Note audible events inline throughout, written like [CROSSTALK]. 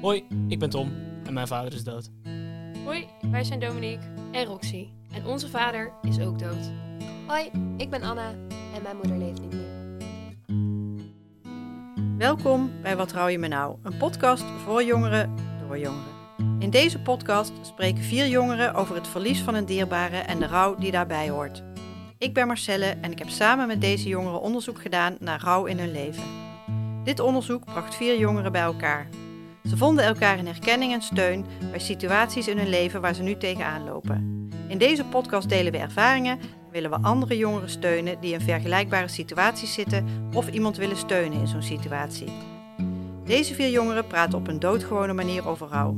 Hoi, ik ben Tom en mijn vader is dood. Hoi, wij zijn Dominique en Roxy. En onze vader is ook dood. Hoi, ik ben Anna en mijn moeder leeft niet meer. Welkom bij Wat rouw je me nou? Een podcast voor jongeren door jongeren. In deze podcast spreken vier jongeren over het verlies van een dierbare en de rouw die daarbij hoort. Ik ben Marcelle en ik heb samen met deze jongeren onderzoek gedaan naar rouw in hun leven. Dit onderzoek bracht vier jongeren bij elkaar. Ze vonden elkaar in herkenning en steun bij situaties in hun leven waar ze nu tegenaan lopen. In deze podcast delen we ervaringen en willen we andere jongeren steunen die in vergelijkbare situaties zitten of iemand willen steunen in zo'n situatie. Deze vier jongeren praten op een doodgewone manier over rouw.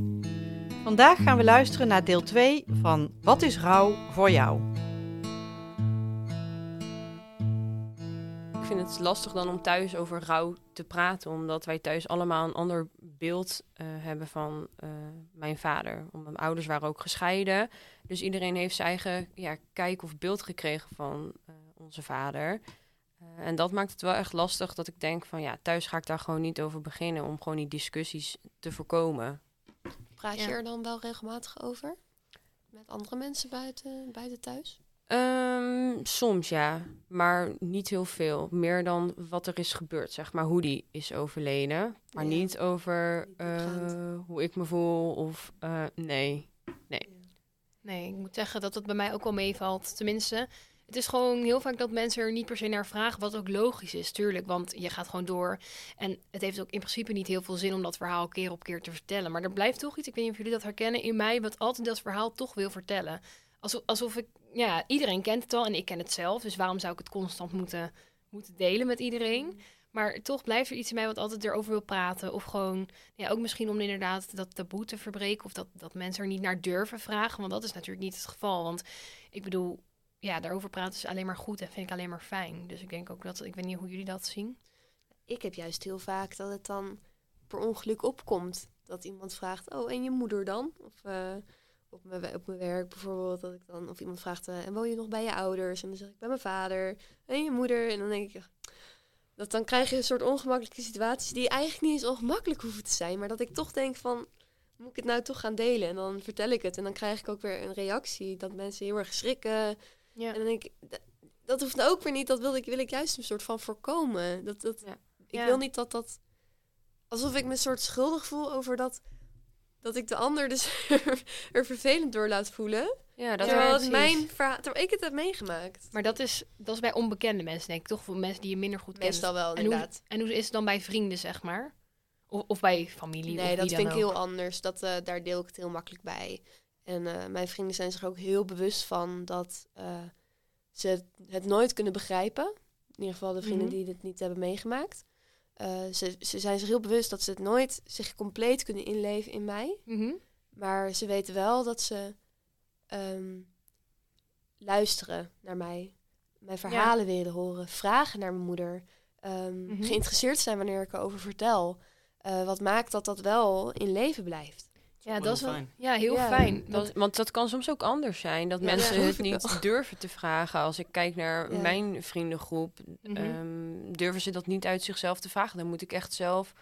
Vandaag gaan we luisteren naar deel 2 van Wat is rouw voor jou? Vind het lastig dan om thuis over rouw te praten, omdat wij thuis allemaal een ander beeld uh, hebben van uh, mijn vader. Omdat mijn ouders waren ook gescheiden. Dus iedereen heeft zijn eigen ja, kijk of beeld gekregen van uh, onze vader. en dat maakt het wel echt lastig dat ik denk van ja, thuis ga ik daar gewoon niet over beginnen om gewoon die discussies te voorkomen. Praat je er dan wel regelmatig over? Met andere mensen buiten, buiten thuis? Um, soms ja, maar niet heel veel. Meer dan wat er is gebeurd, zeg maar, hoe die is overleden. Maar ja. niet over uh, hoe ik me voel of uh, nee. Nee. Nee, ik moet zeggen dat het bij mij ook wel meevalt. Tenminste, het is gewoon heel vaak dat mensen er niet per se naar vragen, wat ook logisch is, tuurlijk. Want je gaat gewoon door. En het heeft ook in principe niet heel veel zin om dat verhaal keer op keer te vertellen. Maar er blijft toch iets, ik weet niet of jullie dat herkennen, in mij, wat altijd dat verhaal toch wil vertellen. Alsof, ik, ja, iedereen kent het al en ik ken het zelf. Dus waarom zou ik het constant moeten, moeten delen met iedereen? Maar toch blijft er iets in mij wat altijd erover wil praten. Of gewoon, ja, ook misschien om inderdaad dat taboe te verbreken. Of dat, dat mensen er niet naar durven vragen. Want dat is natuurlijk niet het geval. Want ik bedoel, ja, daarover praten is alleen maar goed en vind ik alleen maar fijn. Dus ik denk ook dat, ik weet niet hoe jullie dat zien. Ik heb juist heel vaak dat het dan per ongeluk opkomt. Dat iemand vraagt, oh, en je moeder dan? Of... Uh, op mijn, op mijn werk bijvoorbeeld, dat ik dan, of iemand vraagt, uh, en woon je nog bij je ouders? En dan zeg ik bij mijn vader en je moeder. En dan denk ik, dat dan krijg je een soort ongemakkelijke situaties die eigenlijk niet eens ongemakkelijk hoeven te zijn, maar dat ik toch denk van, moet ik het nou toch gaan delen? En dan vertel ik het en dan krijg ik ook weer een reactie dat mensen heel erg schrikken. Ja. En dan denk ik, dat, dat hoeft nou ook weer niet, dat wil ik, wil ik juist een soort van voorkomen. Dat, dat, ja. Ik wil niet dat dat, alsof ik me een soort schuldig voel over dat dat ik de ander dus [LAUGHS] er vervelend door laat voelen. Ja, dat terwijl het mijn verhaal, terwijl ik het heb meegemaakt. Maar dat is, dat is bij onbekende mensen, denk ik, toch? Voor mensen die je minder goed kent. Meestal wel, en inderdaad. Hoe, en hoe is het dan bij vrienden, zeg maar? Of, of bij familie? Nee, dat vind ik ook? heel anders. Dat, uh, daar deel ik het heel makkelijk bij. En uh, mijn vrienden zijn zich ook heel bewust van dat uh, ze het nooit kunnen begrijpen. In ieder geval de vrienden mm -hmm. die het niet hebben meegemaakt. Uh, ze, ze zijn zich heel bewust dat ze het nooit zich compleet kunnen inleven in mij. Mm -hmm. Maar ze weten wel dat ze um, luisteren naar mij. Mijn verhalen ja. willen horen. Vragen naar mijn moeder. Um, mm -hmm. Geïnteresseerd zijn wanneer ik erover vertel. Uh, wat maakt dat dat wel in leven blijft. Ja, dat is wel fijn. Ja, heel ja, fijn. Dat, want dat kan soms ook anders zijn. Dat ja, mensen het niet wel. [LAUGHS] durven te vragen. Als ik kijk naar mijn vriendengroep, mm -hmm. um, durven ze dat niet uit zichzelf te vragen. Dan moet ik echt zelf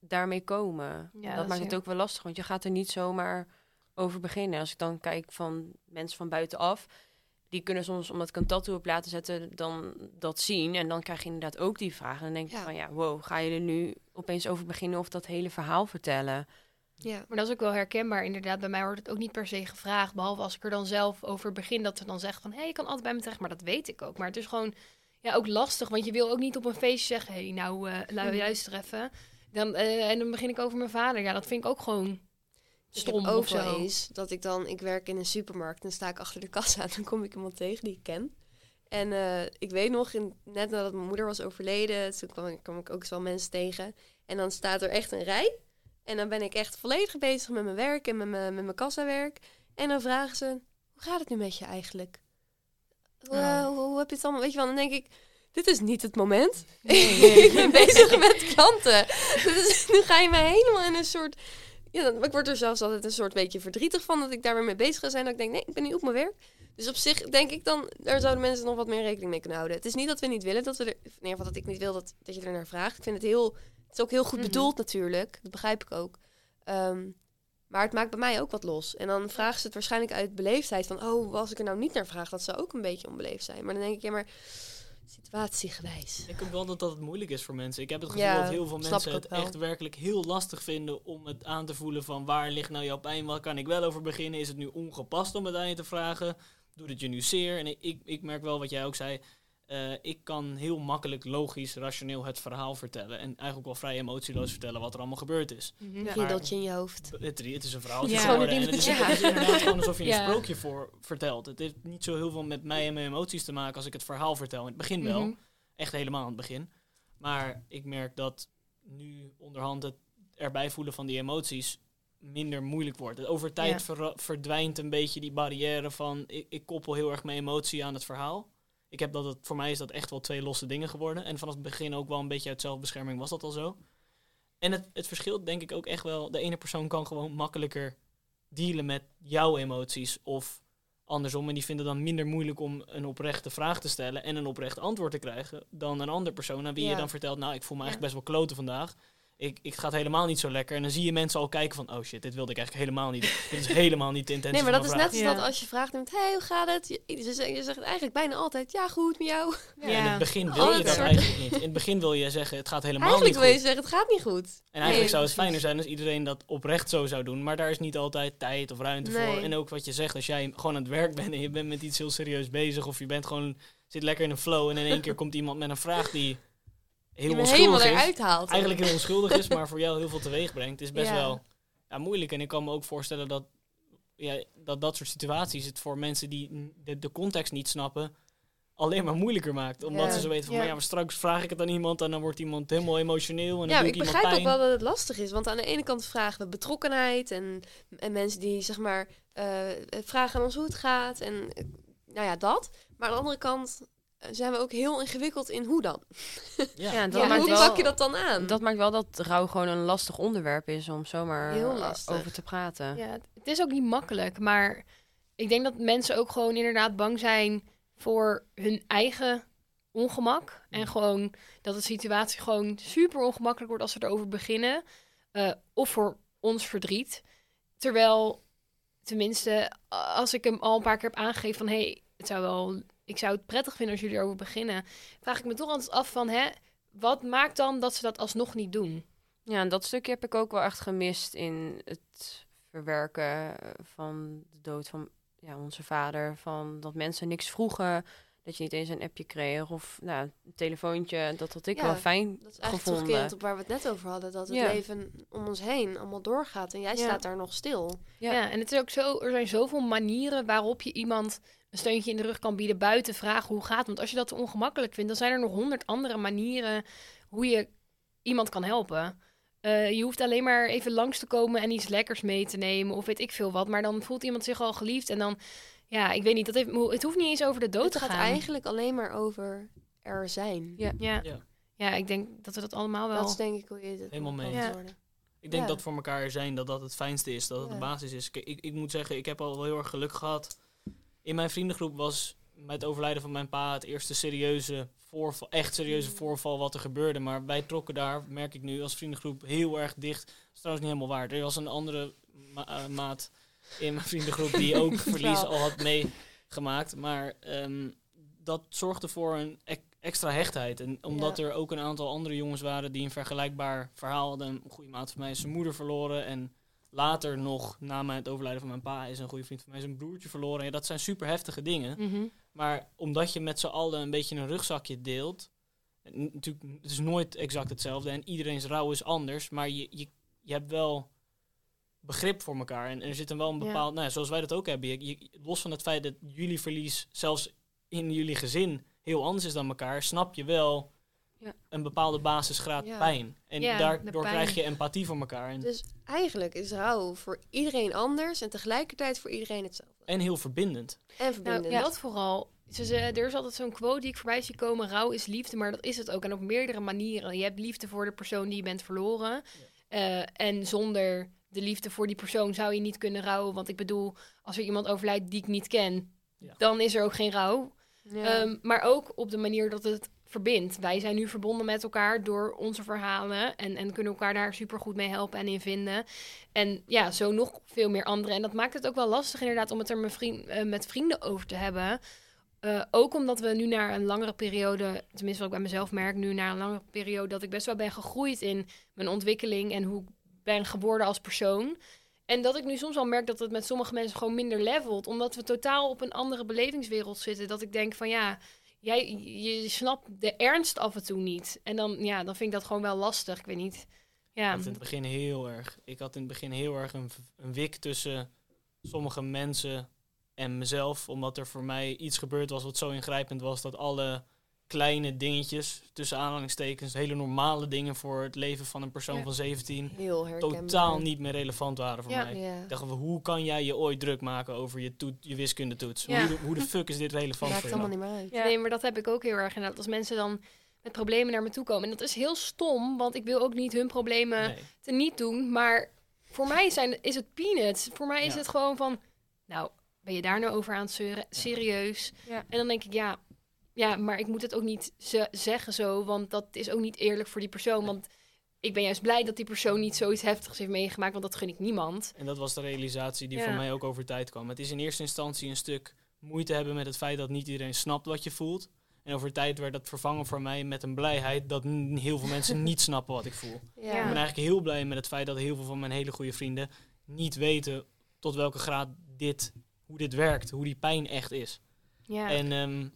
daarmee komen. dat, dat maakt het ook wel lastig, want je gaat er niet zomaar over beginnen. Als ik dan kijk van mensen van buitenaf, die kunnen soms, omdat ik een tattoo op laten zetten, dan dat zien. En dan krijg je inderdaad ook die vragen. En dan denk je van, ja, wow, ga je er nu opeens over beginnen of dat hele verhaal vertellen? Ja, maar dat is ook wel herkenbaar. Inderdaad, bij mij wordt het ook niet per se gevraagd. Behalve als ik er dan zelf over begin, dat ze dan zegt van... hé, hey, je kan altijd bij me terecht, maar dat weet ik ook. Maar het is gewoon ja, ook lastig, want je wil ook niet op een feestje zeggen... hé, hey, nou, uh, luister even. Dan, uh, en dan begin ik over mijn vader. Ja, dat vind ik ook gewoon stom ook zo eens dat ik dan... Ik werk in een supermarkt, dan sta ik achter de kassa... en dan kom ik iemand tegen die ik ken. En uh, ik weet nog, in, net nadat mijn moeder was overleden... toen kwam ik, kwam ik ook eens wel mensen tegen. En dan staat er echt een rij... En dan ben ik echt volledig bezig met mijn werk en met mijn, met mijn kassawerk. En dan vragen ze, hoe gaat het nu met je eigenlijk? Hoe, uh, hoe, hoe heb je het allemaal? Weet je wel, dan denk ik, dit is niet het moment. Nee, [LAUGHS] nee. ik ben bezig met klanten. [LAUGHS] Dus nu ga je mij helemaal in een soort... Ja, dan, ik word er zelfs altijd een soort beetje verdrietig van dat ik daar weer mee bezig ga zijn. Dat ik denk, nee, ik ben nu op mijn werk. Dus op zich denk ik dan, daar zouden mensen nog wat meer rekening mee kunnen houden. Het is niet dat we niet willen, dat we er, ieder geval dat ik niet wil dat, dat je er naar vraagt. Ik vind het heel het is ook heel goed bedoeld mm -hmm. natuurlijk. Dat begrijp ik ook. Ehm, maar het maakt bij mij ook wat los. En dan vragen ze het waarschijnlijk uit beleefdheid van... oh, als ik er nou niet naar vraag, dat zou ook een beetje onbeleefd zijn. Maar dan denk ik, ja, maar situatiegewijs. Ik denk ook wel dat dat het moeilijk is voor mensen. Ik heb het gevoel dat heel veel mensen het echt werkelijk heel lastig vinden om het aan te voelen van waar ligt nou jouw pijn, wat kan ik wel over beginnen? Is het nu ongepast om het aan je te vragen? Doet het je nu zeer? En ik, ik merk wel wat jij ook zei, uh, ik kan heel makkelijk, logisch, rationeel het verhaal vertellen. En eigenlijk wel vrij emotieloos vertellen wat er allemaal gebeurd is. Mm -hmm. ja. in je hoofd. Het, het is een verhaal. Ja. Geworden, en het is, het is inderdaad gewoon alsof je een sprookje voor vertelt. Het heeft niet zo heel veel met mij en mijn emoties te maken als ik het verhaal vertel. In het begin wel. Mm -hmm. Echt helemaal aan het begin. Maar ik merk dat nu onderhand het erbij voelen van die emoties minder moeilijk wordt. Over tijd ver, verdwijnt een beetje die barrière van ik, ik koppel heel erg mijn emotie aan het verhaal ik heb dat het, voor mij is dat echt wel twee losse dingen geworden. En vanaf het begin ook wel een beetje uit zelfbescherming was dat al zo. En het, het verschilt denk ik ook echt wel. De ene persoon kan gewoon makkelijker dealen met jouw emoties of andersom. En die vinden dan minder moeilijk om een oprechte vraag te stellen en een oprecht antwoord te krijgen dan een andere persoon aan wie je dan vertelt, nou ik voel me eigenlijk best wel kloten vandaag ik, ik ga het helemaal niet zo lekker. En dan zie je mensen al kijken van, oh shit, dit wilde ik eigenlijk helemaal niet. dit is [LAUGHS] helemaal niet de intentie Nee, maar dat is net als dat als je vraagt, hé, hey, hoe gaat het? Je, je, zegt eigenlijk bijna altijd, ja, goed met jou. Ja. in het begin wil je dat eigenlijk niet. In het begin wil je zeggen, het gaat helemaal eigenlijk niet goed. Eigenlijk wil je zeggen, het gaat niet goed. En eigenlijk zou het fijner zijn als iedereen dat oprecht zo zou doen. Maar daar is niet altijd tijd of ruimte voor. En ook wat je zegt, als jij gewoon aan het werk bent en je bent met iets heel serieus bezig. Of je bent gewoon, zit lekker in een flow. En in één keer [LAUGHS] komt iemand met een vraag die heel onschuldig is. Haalt, eigenlijk heel onschuldig is, [LAUGHS] maar voor jou heel veel teweeg brengt. is best wel ja, moeilijk. En ik kan me ook voorstellen dat, ja, dat dat soort situaties het voor mensen die de, de context niet snappen, alleen maar moeilijker maakt. Omdat ze zo weten van, maar ja, maar straks vraag ik het aan iemand en dan wordt iemand helemaal emotioneel. En dan ja, ik begrijp ook wel dat het lastig is. Want aan de ene kant vragen we betrokkenheid en, en mensen die zeg maar uh, vragen aan ons hoe het gaat. En nou ja, dat. Maar aan de andere kant zijn we ook heel ingewikkeld in hoe dan. [LAUGHS] Ja, ja, dat hoe pak je dat dan aan? Dat maakt wel dat rouw gewoon een lastig onderwerp is om zomaar over te praten. Ja, het is ook niet makkelijk, maar ik denk dat mensen ook gewoon inderdaad bang zijn voor hun eigen ongemak. En gewoon dat de situatie gewoon super ongemakkelijk wordt als ze erover beginnen. Uh, of voor ons verdriet. Terwijl, tenminste, als ik hem al een paar keer heb aangegeven van... hé, hey, het zou wel ik zou het prettig vinden als jullie erover beginnen. Vraag ik me toch altijd af van, hè, wat maakt dan dat ze dat alsnog niet doen? Ja, en dat stukje heb ik ook wel echt gemist in het verwerken van de dood van ja, onze vader. Van dat mensen niks vroegen, dat je niet eens een appje kreeg of nou, een telefoontje. Dat had ik wel fijn Dat is eigenlijk gevonden. op waar we het net over hadden. Dat het leven om ons heen allemaal doorgaat en jij staat daar nog stil. Ja. en het is ook zo, er zijn zoveel manieren waarop je iemand een steuntje in de rug kan bieden buiten vragen hoe gaat. Want als je dat ongemakkelijk vindt, dan zijn er nog honderd andere manieren hoe je iemand kan helpen. Uh, je hoeft alleen maar even langs te komen en iets lekkers mee te nemen of weet ik veel wat. Maar dan voelt iemand zich al geliefd en dan, ja, ik weet niet, dat heeft, het hoeft niet eens over de dood het te gaan. Het gaat eigenlijk alleen maar over er zijn. Ja. Ja. ja. ja. ik denk dat we dat allemaal wel... Dat is denk ik hoe je het Helemaal mee. Ja. Ik denk dat voor elkaar zijn dat dat het fijnste is, dat het de basis is. Ik, ik, ik moet zeggen, ik heb al wel heel erg geluk gehad in mijn vriendengroep was met het overlijden van mijn pa het eerste serieuze voorval, echt serieuze mm. voorval wat er gebeurde. Maar wij trokken daar, merk ik nu, als vriendengroep heel erg dicht. Dat is trouwens niet helemaal waar. Er was een andere eh, maat in mijn vriendengroep die ook [LAUGHS] verlies al had meegemaakt. Maar ehm, dat zorgde voor een extra hechtheid. En omdat er ook een aantal andere jongens waren die een vergelijkbaar verhaal hadden. Een goede maat van mij is zijn moeder verloren en later nog, na mijn, het overlijden van mijn pa, is een goede vriend van mij zijn broertje verloren. Ja, dat zijn super heftige dingen. Mhm. Maar omdat je met z'n allen een beetje een rugzakje deelt. Natuurlijk, het is nooit exact hetzelfde en iedereen's rouw is anders. Maar je, je, je hebt wel begrip voor elkaar. En, er zit dan wel een bepaald, nou ja, zoals wij dat ook hebben. Je, los van het feit dat jullie verlies zelfs in jullie gezin heel anders is dan elkaar, snap je wel ja. een bepaalde basisgraad pijn. En daardoor krijg je empathie voor elkaar. En dus eigenlijk is rouw voor iedereen anders en tegelijkertijd voor iedereen hetzelfde. En heel verbindend. En verbindend. Nou, dat vooral. Ze, er is altijd zo'n quote die ik voorbij zie komen. Rouw is liefde, maar dat is het ook. En op meerdere manieren. Je hebt liefde voor de persoon die je bent verloren. Uh, en zonder de liefde voor die persoon zou je niet kunnen rouwen. Want ik bedoel, als er iemand overlijdt die ik niet ken, dan is er ook geen rouw. Um, maar ook op de manier dat het verbindt. Wij zijn nu verbonden met elkaar door onze verhalen en, en kunnen elkaar daar super goed mee helpen en in vinden. En ja, zo nog veel meer anderen. En dat maakt het ook wel lastig inderdaad om het er met, vriend, uh, met vrienden over te hebben. Uh, ook omdat we nu naar een langere periode, tenminste wat ik bij mezelf merk, nu naar een langere periode, dat ik best wel ben gegroeid in mijn ontwikkeling en hoe ik ben geworden als persoon. En dat ik nu soms al merk dat het met sommige mensen gewoon minder levelt, omdat we totaal op een andere belevingswereld zitten. Dat ik denk van ja, jij, je snapt de ernst af en toe niet. En dan, ja, dan vind ik dat gewoon wel lastig. Ik weet niet. Ja. Ik had in het begin heel erg. Ik had in het begin heel erg een, een wik tussen sommige mensen en mezelf. Omdat er voor mij iets gebeurd was wat zo ingrijpend was dat alle kleine dingetjes, tussen aanhalingstekens, hele normale dingen voor het leven van een persoon van 17, totaal niet meer relevant waren voor mij. Ja. Dachten we, hoe kan jij je ooit druk maken over je, toet, je wiskundetoets? Hoe, de, hoe de fuck is dit relevant voor je? allemaal niet meer uit. Nee, maar dat heb ik ook heel erg inderdaad. Als mensen dan met problemen naar me toe komen. En dat is heel stom, want ik wil ook niet hun problemen nee. te niet doen. Maar voor mij zijn, is het peanuts. Voor mij is het gewoon van, nou, ben je daar nou over aan het zeuren? Serieus? En dan denk ik, ja, ja, maar ik moet het ook niet zeggen zo, want dat is ook niet eerlijk voor die persoon. Want ik ben juist blij dat die persoon niet zoiets heftigs heeft meegemaakt, want dat gun ik niemand. En dat was de realisatie die voor mij ook over tijd kwam. Het is in eerste instantie een stuk moeite hebben met het feit dat niet iedereen snapt wat je voelt. En over tijd werd dat vervangen voor mij met een blijheid dat heel veel mensen niet [LAUGHS] snappen wat ik voel. Ja. Ik ben eigenlijk heel blij met het feit dat heel veel van mijn hele goede vrienden niet weten tot welke graad dit, hoe dit werkt, hoe die pijn echt is. Ja. En um,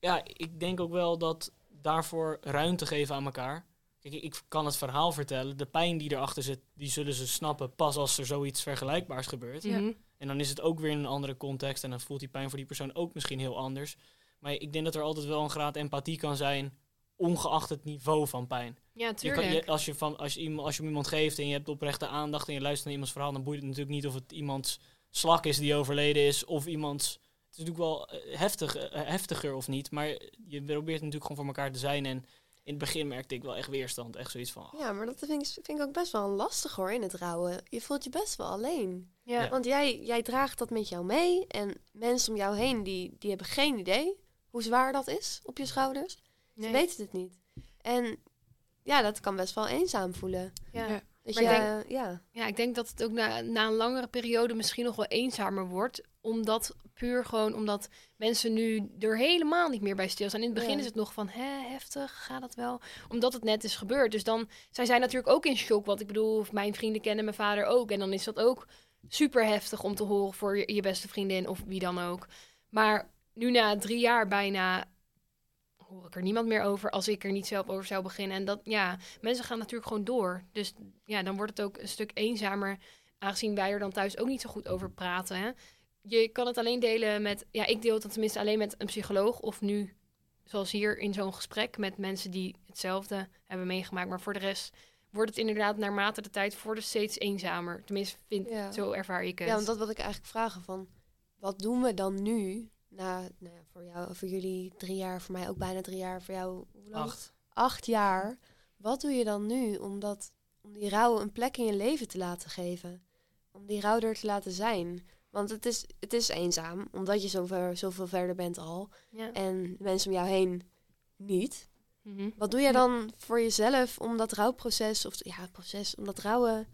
ja, ik denk ook wel dat daarvoor ruimte geven aan elkaar. Kijk, ik kan het verhaal vertellen. De pijn die erachter zit, die zullen ze snappen pas als er zoiets vergelijkbaars gebeurt. Ja. En dan is het ook weer in een andere context en dan voelt die pijn voor die persoon ook misschien heel anders. Maar ik denk dat er altijd wel een graad empathie kan zijn, ongeacht het niveau van pijn. Ja, tuurlijk. Je als, je van, als, je iemand, als je iemand geeft en je hebt oprechte aandacht en je luistert naar iemands verhaal, dan boeit het natuurlijk niet of het iemands slak is die overleden is of iemands het is natuurlijk wel eh, heftig, eh, heftiger of niet, maar je probeert natuurlijk gewoon voor elkaar te zijn. En in het begin merkte ik wel echt weerstand. Echt zoiets van. Ja, maar dat vind ik, vind ik ook best wel lastig hoor in het rouwen. Je voelt je best wel alleen. Ja. Want jij, jij draagt dat met jou mee. En mensen om jou heen die, die hebben geen idee hoe zwaar dat is op je schouders. Nee. Ze weten het niet. En ja, dat kan best wel eenzaam voelen. Ja. Dat je, denk, ja. ja, ik denk dat het ook na, na een langere periode misschien nog wel eenzamer wordt. Omdat puur gewoon omdat mensen nu er helemaal niet meer bij stilstaan. In het begin is het nog van, hè, heftig, gaat dat wel? Omdat het net is gebeurd. Dus dan zijn zij natuurlijk ook in shock. Want ik bedoel, mijn vrienden kennen mijn vader ook. En dan is dat ook super heftig om te horen voor je, je beste vriendin of wie dan ook. Maar nu na drie jaar bijna hoor ik er niemand meer over als ik er niet zelf over zou beginnen. En dat, ja, mensen gaan natuurlijk gewoon door. Dus ja, dan wordt het ook een stuk eenzamer, aangezien wij er dan thuis ook niet zo goed over praten. Hè? Je kan het alleen delen met, ja, ik deel het tenminste alleen met een psycholoog of nu, zoals hier in zo'n gesprek met mensen die hetzelfde hebben meegemaakt. Maar voor de rest wordt het inderdaad naarmate de tijd voor de steeds eenzamer. Tenminste, vind, zo ervaar ik het. Ja, want dat wat ik eigenlijk vragen van, wat doen we dan nu na, nou ja, voor jou, voor jullie drie jaar, voor mij ook bijna drie jaar, voor jou hoe lang? Acht. Acht jaar. Wat doe je dan nu om, dat, om die rouw een plek in je leven te laten geven? Om die rouw er te laten zijn? Want het is, het is eenzaam, omdat je zoveel, zoveel verder bent al. Ja. En mensen om jou heen niet. Mhm. Wat doe je dan voor jezelf om dat rouwproces, of ja, het proces, om dat rouwen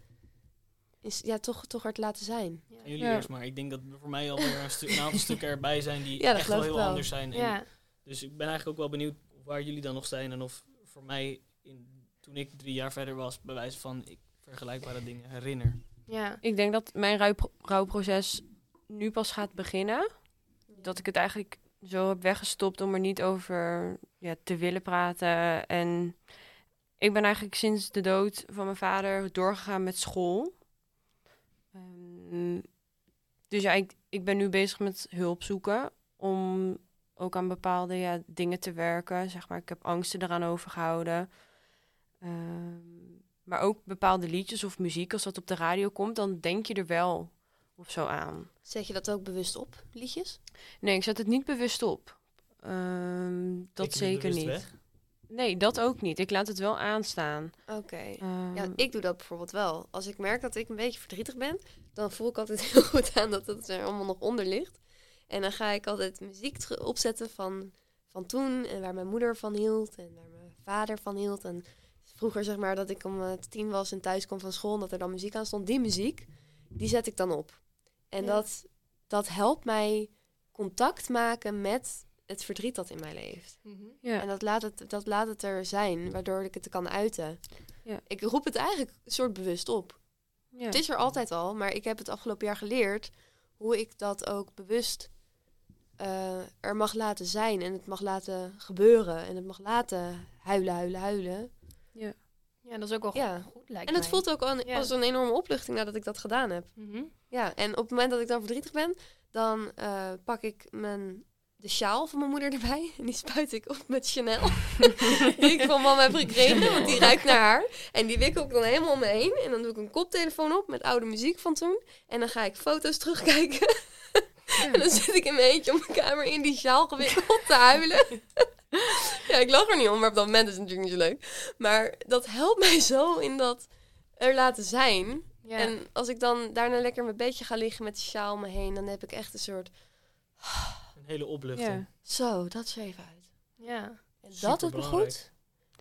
is ja, toch, toch er te laten zijn. Ja. jullie eerst maar. Ik denk dat er voor mij alweer een, een aantal stukken erbij zijn die [LAUGHS] echt wel heel anders zijn. En dus ik ben eigenlijk ook wel benieuwd waar jullie dan nog zijn. En of voor mij, in, toen ik drie jaar verder was, bij wijze van ik vergelijkbare dingen herinner. Ja, ik denk dat mijn rouwproces nu pas gaat beginnen. Dat ik het eigenlijk zo heb weggestopt om er niet over ja, te willen praten. En ik ben eigenlijk sinds de dood van mijn vader doorgegaan met school. Ehm, dus ja, ik, ik ben nu bezig met hulp zoeken om ook aan bepaalde ja, dingen te werken. Zeg maar, ik heb angsten eraan overgehouden. Um, maar ook bepaalde liedjes of muziek, als dat op de radio komt, dan denk je er wel of zo aan. Zet je dat ook bewust op, liedjes? Nee, ik zet het niet bewust op. Ehm, dat zeker niet. Nee, dat ook niet. Ik laat het wel aanstaan. Oké. Ehm, ja, ik doe dat bijvoorbeeld wel. Als ik merk dat ik een beetje verdrietig ben, dan voel ik altijd [LAUGHS] heel goed aan dat het er allemaal nog onder ligt. En dan ga ik altijd muziek opzetten van van toen en waar mijn moeder van hield en waar mijn vader van hield. En vroeger zeg maar dat ik om uh, tien was en thuis kwam van school en dat er dan muziek aan stond. Die muziek, die zet ik dan op. En dat, dat helpt mij contact maken met het verdriet dat in mij leeft. Mhm. ja. En dat laat, het, dat laat het er zijn, waardoor ik het kan uiten. Ja. Ik roep het eigenlijk een soort bewust op. Ja. Het is er altijd al, maar ik heb het afgelopen jaar geleerd hoe ik dat ook bewust uh, er mag laten zijn en het mag laten gebeuren en het mag laten huilen, huilen, huilen. Ja, ja dat is ook wel ja. goed, lijkt En het voelt ook als een enorme opluchting nadat ik dat gedaan heb. Mhm. Ja, en op het moment dat ik dan verdrietig ben, dan uh, pak ik mijn de sjaal van mijn moeder erbij. En die spuit ik op met Chanel. [LAUGHS] die ik van mama heb gekregen, want die ruikt naar haar. En die wikkel ik dan helemaal om me heen. En dan doe ik een koptelefoon op met oude muziek van toen. En dan ga ik foto's terugkijken. En dan zit ik in mijn eentje op mijn kamer in die sjaal gewikkeld te [LAUGHS] huilen. [LAUGHS] ja, ik lach er niet om, maar op dat moment is het natuurlijk niet zo leuk. Maar dat helpt mij zo in dat er laten zijn. En als ik dan daarna lekker mijn bedje ga liggen met de sjaal om me heen, dan heb ik echt een soort [SIGHS] hele opluchting. Zo, dat is even uit. Ja. En dat doet me goed.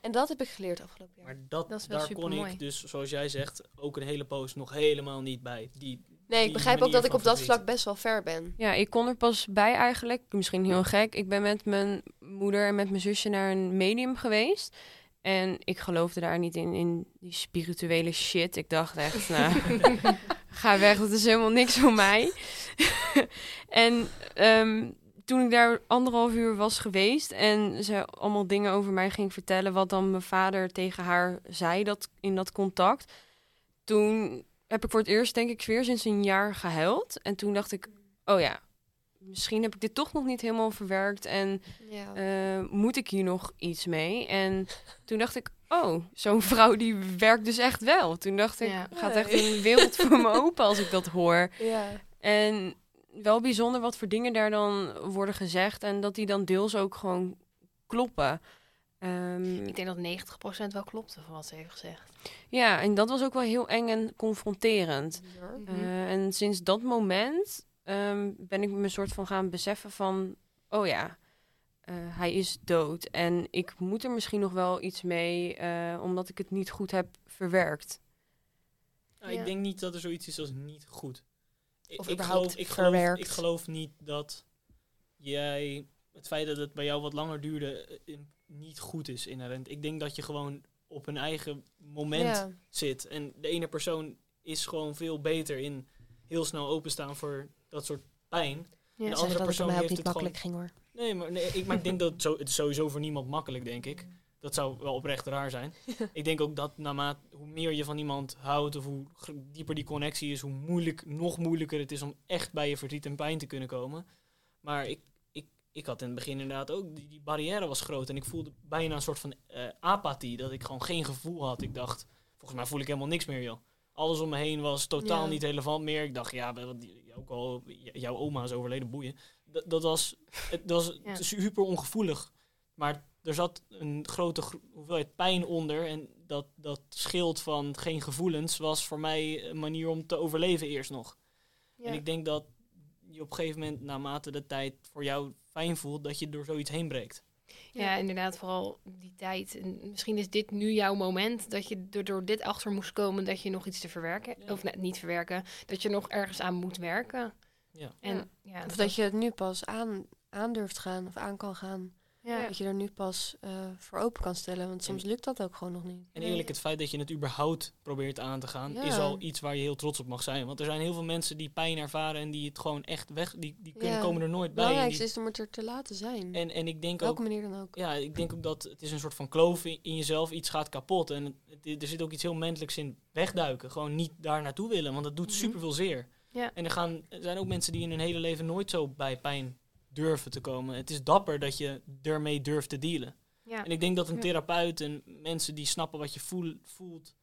En dat heb ik geleerd afgelopen jaar. Maar dat, dat daar kon ik dus, zoals jij zegt, ook een hele post nog helemaal niet bij. Die, nee, ik begrijp ook dat ik op dat vlak best wel ver ben. Ja, ik kon er pas bij eigenlijk. Misschien heel gek. Ik ben met mijn moeder en met mijn zusje naar een medium geweest. En ik geloofde daar niet in, in die spirituele shit. Ik dacht echt, nou, [LAUGHS] ga weg, dat is helemaal niks voor mij. [LAUGHS] en um, toen ik daar anderhalf uur was geweest en ze allemaal dingen over mij ging vertellen, wat dan mijn vader tegen haar zei dat, in dat contact, toen heb ik voor het eerst, denk ik, weer sinds een jaar gehuild. En toen dacht ik, oh ja, misschien heb ik dit toch nog niet helemaal verwerkt en ja. Eh, moet ik hier nog iets mee? En toen dacht ik, oh, zo'n vrouw die werkt dus echt wel. Toen dacht ik, gaat echt een wereld voor me open als ik dat hoor. Ja. En wel bijzonder wat voor dingen daar dan worden gezegd. En dat die dan deels ook gewoon kloppen. Um, ik denk dat 90% wel klopte van wat ze heeft gezegd. Ja, en dat was ook wel heel eng en confronterend. Uh, en sinds dat moment um, ben ik me soort van gaan beseffen van... oh ja, uh, hij is dood. En ik moet er misschien nog wel iets mee... Uh, omdat ik het niet goed heb verwerkt. Nou, Ik denk niet dat er zoiets is als niet goed. Of ik, geloof, ik, geloof, ik geloof niet dat jij het feit dat het bij jou wat langer duurde uh, niet goed is inherent. Ik denk dat je gewoon op een eigen moment zit. En de ene persoon is gewoon veel beter in heel snel openstaan voor dat soort pijn. Ja, de andere persoon heeft niet het makkelijk ging hoor. Nee, maar, nee, ik, maar ik denk dat het, zo, het is sowieso voor niemand makkelijk, denk ik. Dat zou wel oprecht raar zijn. [LAUGHS] ik denk ook dat naarmate hoe meer je van iemand houdt of hoe dieper die connectie is, hoe moeilijk, nog moeilijker het is om echt bij je verdriet en pijn te kunnen komen. Maar ik, ik, had in het begin inderdaad ook, die, die barrière was groot en ik voelde bijna een soort van uh, apathie, dat ik gewoon geen gevoel had. Ik dacht, volgens mij voel ik helemaal niks meer, joh. Alles om me heen was totaal niet relevant meer. Ik dacht, ja, ook al jouw oma is overleden, boeien. Dat, dat was, het was [LAUGHS] super ongevoelig. Maar er zat een grote hoeveelheid pijn onder. En dat, dat schild van geen gevoelens was voor mij een manier om te overleven eerst nog. En ik denk dat je op een gegeven moment, naarmate de tijd voor jou fijn voelt, dat je door zoiets heen breekt. Ja, inderdaad, vooral die tijd. En misschien is dit nu jouw moment dat je door, door dit achter moest komen dat je nog iets te verwerken, of net niet verwerken, dat je nog ergens aan moet werken. Ja. En, ja. of dat je het nu pas aan, aan durft gaan of aan kan gaan. Ja. Dat je er nu pas uh, voor open kan stellen. Want soms lukt dat ook gewoon nog niet. En eerlijk, het feit dat je het überhaupt probeert aan te gaan, is al iets waar je heel trots op mag zijn. Want er zijn heel veel mensen die pijn ervaren en die het gewoon echt weg, die, die kunnen, komen er nooit bij. Het belangrijkste is om het er te laten zijn. En, en ik denk Welke ook, manier dan ook. Ja, ik denk ook dat het is een soort van kloof in, jezelf. Iets gaat kapot. En het, er zit ook iets heel menselijks in wegduiken. Gewoon niet daar naartoe willen, want dat doet mm super veel zeer. Ja. En er, gaan, er zijn ook mensen die in hun hele leven nooit zo bij pijn durven te komen. Het is dapper dat je ermee durft te dealen. Ja. En ik denk dat een therapeut en mensen die snappen wat je voel, voelt,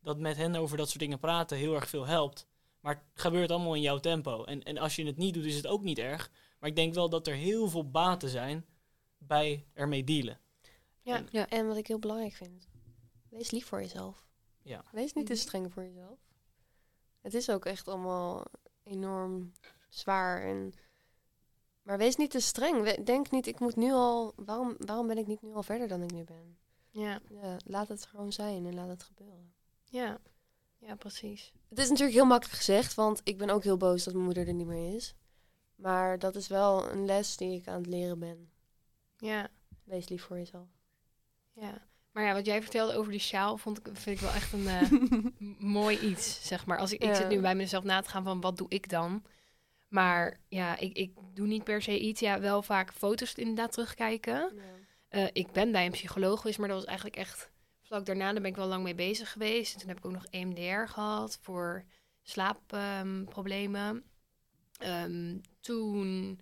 dat met hen over dat soort dingen praten heel erg veel helpt. Maar het gebeurt allemaal in jouw tempo. En, en als je het niet doet, is het ook niet erg. Maar ik denk wel dat er heel veel baten zijn bij ermee dealen. Ja, en, ja. en wat ik heel belangrijk vind, wees lief voor jezelf. Ja. Wees niet te mhm. streng voor jezelf. Het is ook echt allemaal enorm zwaar en maar wees niet te streng. Denk niet, ik moet nu al. Waarom, waarom ben ik niet nu al verder dan ik nu ben? Ja. ja. Laat het gewoon zijn en laat het gebeuren. Ja. Ja, precies. Het is natuurlijk heel makkelijk gezegd, want ik ben ook heel boos dat mijn moeder er niet meer is. Maar dat is wel een les die ik aan het leren ben. Ja. Wees lief voor jezelf. Ja. Maar ja, wat jij vertelde over die sjaal, vond ik, vind ik wel echt een [LAUGHS] uh, mooi iets, zeg maar. Als ik, ik zit nu bij mezelf na te gaan van, wat doe ik dan? Maar ja, ik, ik doe niet per se iets. Ja, wel vaak foto's inderdaad terugkijken. Ja. Uh, ik ben bij een psycholoog geweest, maar dat was eigenlijk echt vlak daarna. Daar ben ik wel lang mee bezig geweest. En toen heb ik ook nog EMDR gehad voor slaapproblemen. Um, toen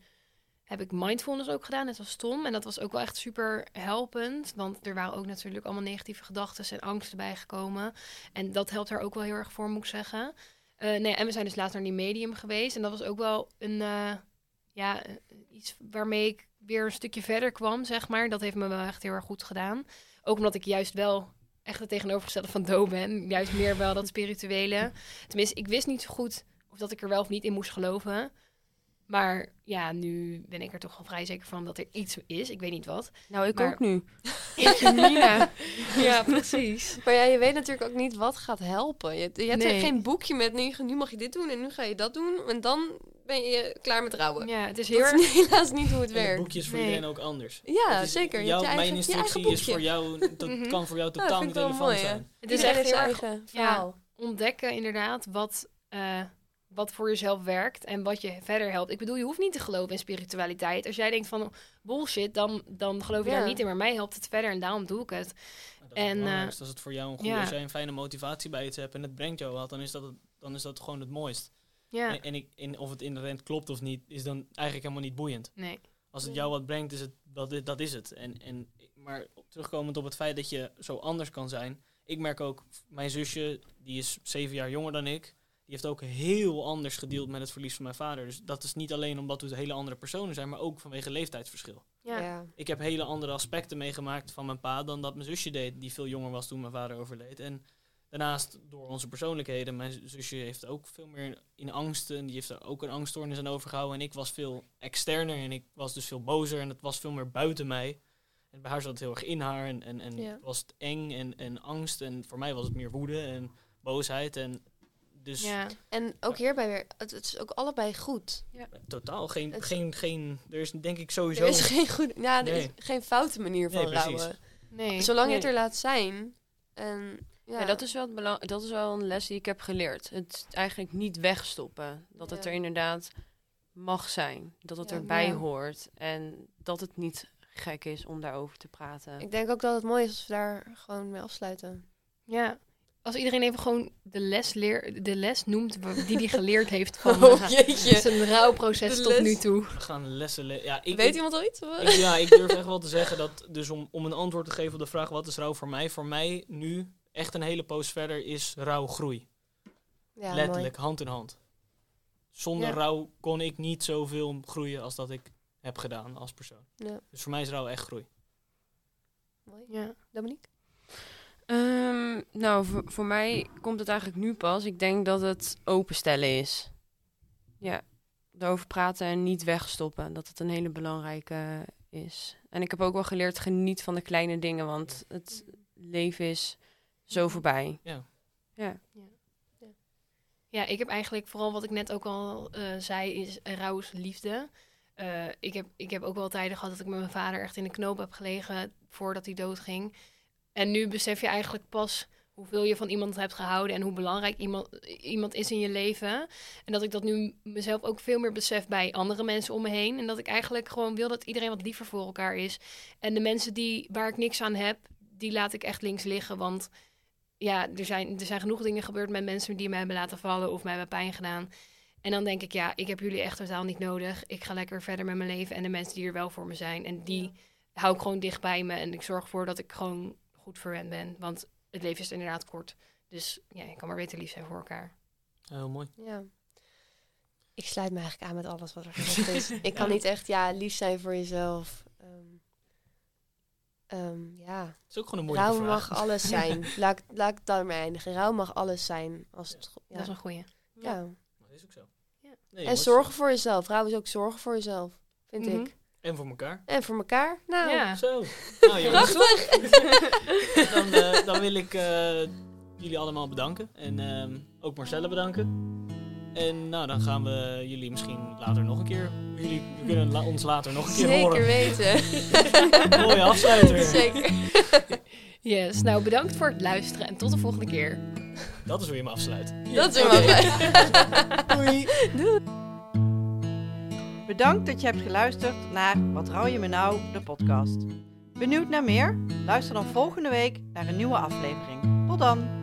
heb ik mindfulness ook gedaan, net als Tom. En dat was ook wel echt super helpend. Want er waren ook natuurlijk allemaal negatieve gedachten en angsten bijgekomen. En dat helpt er ook wel heel erg voor, moet ik zeggen. Uh, nee, en we zijn dus laatst naar die medium geweest. En dat was ook wel een, uh, ja, iets waarmee ik weer een stukje verder kwam, zeg maar. Dat heeft me wel echt heel erg goed gedaan. Ook omdat ik juist wel echt het tegenovergestelde van Do ben. Juist meer wel dat spirituele. Tenminste, ik wist niet zo goed of dat ik er wel of niet in moest geloven. Maar ja, nu ben ik er toch wel vrij zeker van dat er iets is. Ik weet niet wat. Nou, ik ook nu. Ja, [LAUGHS] precies. Maar ja, je weet natuurlijk ook niet wat gaat helpen. Je, je hebt geen boekje met nu, nu mag je dit doen en nu ga je dat doen. En dan ben je klaar met rouwen. Ja, het is heel dat is [LAUGHS] helaas niet hoe het werkt. Het boekje is voor iedereen ook anders. Ja, zeker. Jouw, eigen, mijn instructie is voor jou, [LAUGHS] dat mhm. kan voor jou totaal niet relevant zijn. Het is echt heel erg ja, ontdekken inderdaad wat... Uh, wat voor jezelf werkt en wat je verder helpt. Ik bedoel, je hoeft niet te geloven in spiritualiteit. Als jij denkt van bullshit, dan, dan geloof je daar niet in. Maar mij helpt het verder en daarom doe ik het. Dat en uh, als het voor jou een goede, ja. als jij een fijne motivatie bij iets hebt en het brengt jou wat, dan is dat, het, dan is dat gewoon het mooist. Ja. En, en, ik, in, of het inherent klopt of niet, is dan eigenlijk helemaal niet boeiend. Nee. Als het jou wat brengt, is het, dat, dat is het. En, en, maar terugkomend op het feit dat je zo anders kan zijn. Ik merk ook, mijn zusje, die is zeven jaar jonger dan ik heeft ook heel anders gedeeld met het verlies van mijn vader. Dus dat is niet alleen omdat we hele andere personen zijn, maar ook vanwege leeftijdsverschil. Ja. Ik heb hele andere aspecten meegemaakt van mijn pa dan dat mijn zusje deed, die veel jonger was toen mijn vader overleed. En daarnaast door onze persoonlijkheden, mijn zusje heeft ook veel meer in angsten. Die heeft er ook een angststoornis aan overgehouden. En ik was veel externer en ik was dus veel bozer en het was veel meer buiten mij. En bij haar zat het heel erg in haar en, en, en was het eng en, en angst. En voor mij was het meer woede en boosheid. En dus ja. En ook hierbij weer, het, is ook allebei goed. Ja. Totaal, geen, geen, geen, er is denk ik sowieso... Er is geen, goed, ja, er is geen foute manier van nee, rouwen. Nee. Zolang je het er laat zijn. En, ja. dat, is wel het belang, dat is wel een les die ik heb geleerd. Het eigenlijk niet wegstoppen. Dat het er inderdaad mag zijn. Dat het erbij hoort. En dat het niet gek is om daarover te praten. Ik denk ook dat het mooi is als we daar gewoon mee afsluiten. Ja, als iedereen even gewoon de les, leer, de les noemt die hij geleerd heeft van [LAUGHS] oh, zijn rouwproces tot nu toe. We gaan lessen leren. Ja, ik, Weet iemand al iets? ja, ik durf echt wel te zeggen dat, dus om, om een antwoord te geven op de vraag wat is rouw voor mij, voor mij nu echt een hele poos verder is rouw groei. Ja, Letterlijk, hand in hand. Zonder rouw kon ik niet zoveel groeien als dat ik heb gedaan als persoon. Ja. Dus voor mij is rouw echt groei. Mooi. Ja. Dominique? Um, nou, voor, voor, mij komt het eigenlijk nu pas. Ik denk dat het openstellen is. Ja, erover praten en niet wegstoppen. Dat het een hele belangrijke is. En ik heb ook wel geleerd, geniet van de kleine dingen. Want het leven is zo voorbij. Ja. Ja. ja. ja ik heb eigenlijk vooral wat ik net ook al uh, zei, is rouw liefde. Uh, ik, heb, ik heb ook wel tijden gehad dat ik met mijn vader echt in de knoop heb gelegen voordat hij doodging. En nu besef je eigenlijk pas hoeveel je van iemand hebt gehouden en hoe belangrijk iemand, iemand is in je leven. En dat ik dat nu mezelf ook veel meer besef bij andere mensen om me heen. En dat ik eigenlijk gewoon wil dat iedereen wat liever voor elkaar is. En de mensen die, waar ik niks aan heb, die laat ik echt links liggen. Want ja, er zijn, er zijn genoeg dingen gebeurd met mensen die mij hebben laten vallen of mij hebben pijn gedaan. En dan denk ik, ja, ik heb jullie echt totaal niet nodig. Ik ga lekker verder met mijn leven en de mensen die er wel voor me zijn. En die hou ik gewoon dicht bij me. En ik zorg ervoor dat ik gewoon goed verwend ben. Want het leven is inderdaad kort. Dus ja, je kan maar beter lief zijn voor elkaar. heel mooi. Ja. Ik sluit me eigenlijk aan met alles wat er gezegd [LAUGHS] is. ik kan niet echt, ja, lief zijn voor jezelf. Um, um, ja. Dat is ook gewoon een mooie Rouw mag alles [LAUGHS] zijn. laat, laat ik daarmee eindigen. Rouw mag alles zijn. Als het, ja. Dat is een goeie. Ja. Dat is ook zo. Ja. Nee, en zorgen voor jezelf. Rouw is ook zorgen voor jezelf. vind mhm. ik. En voor elkaar. En voor elkaar. Nou, ja. zo. Nou, [LAUGHS] jongens. [LAUGHS] dan, uh, dan wil ik uh, jullie allemaal bedanken. En uh, ook Marcelle bedanken. En nou, dan gaan we jullie misschien later nog een keer. Jullie kunnen la ons later nog een keer Zeker horen. Zeker weten. [LAUGHS] Mooie afsluiter. Zeker. Yes, nou bedankt voor het luisteren en tot de volgende keer. Dat is hoe je hem afsluit. Dat is je hem afsluit. Doei. Doei. Bedankt dat je hebt geluisterd naar Wat rouw je me nou, de podcast. Benieuwd naar meer? Luister dan volgende week naar een nieuwe aflevering. Tot dan!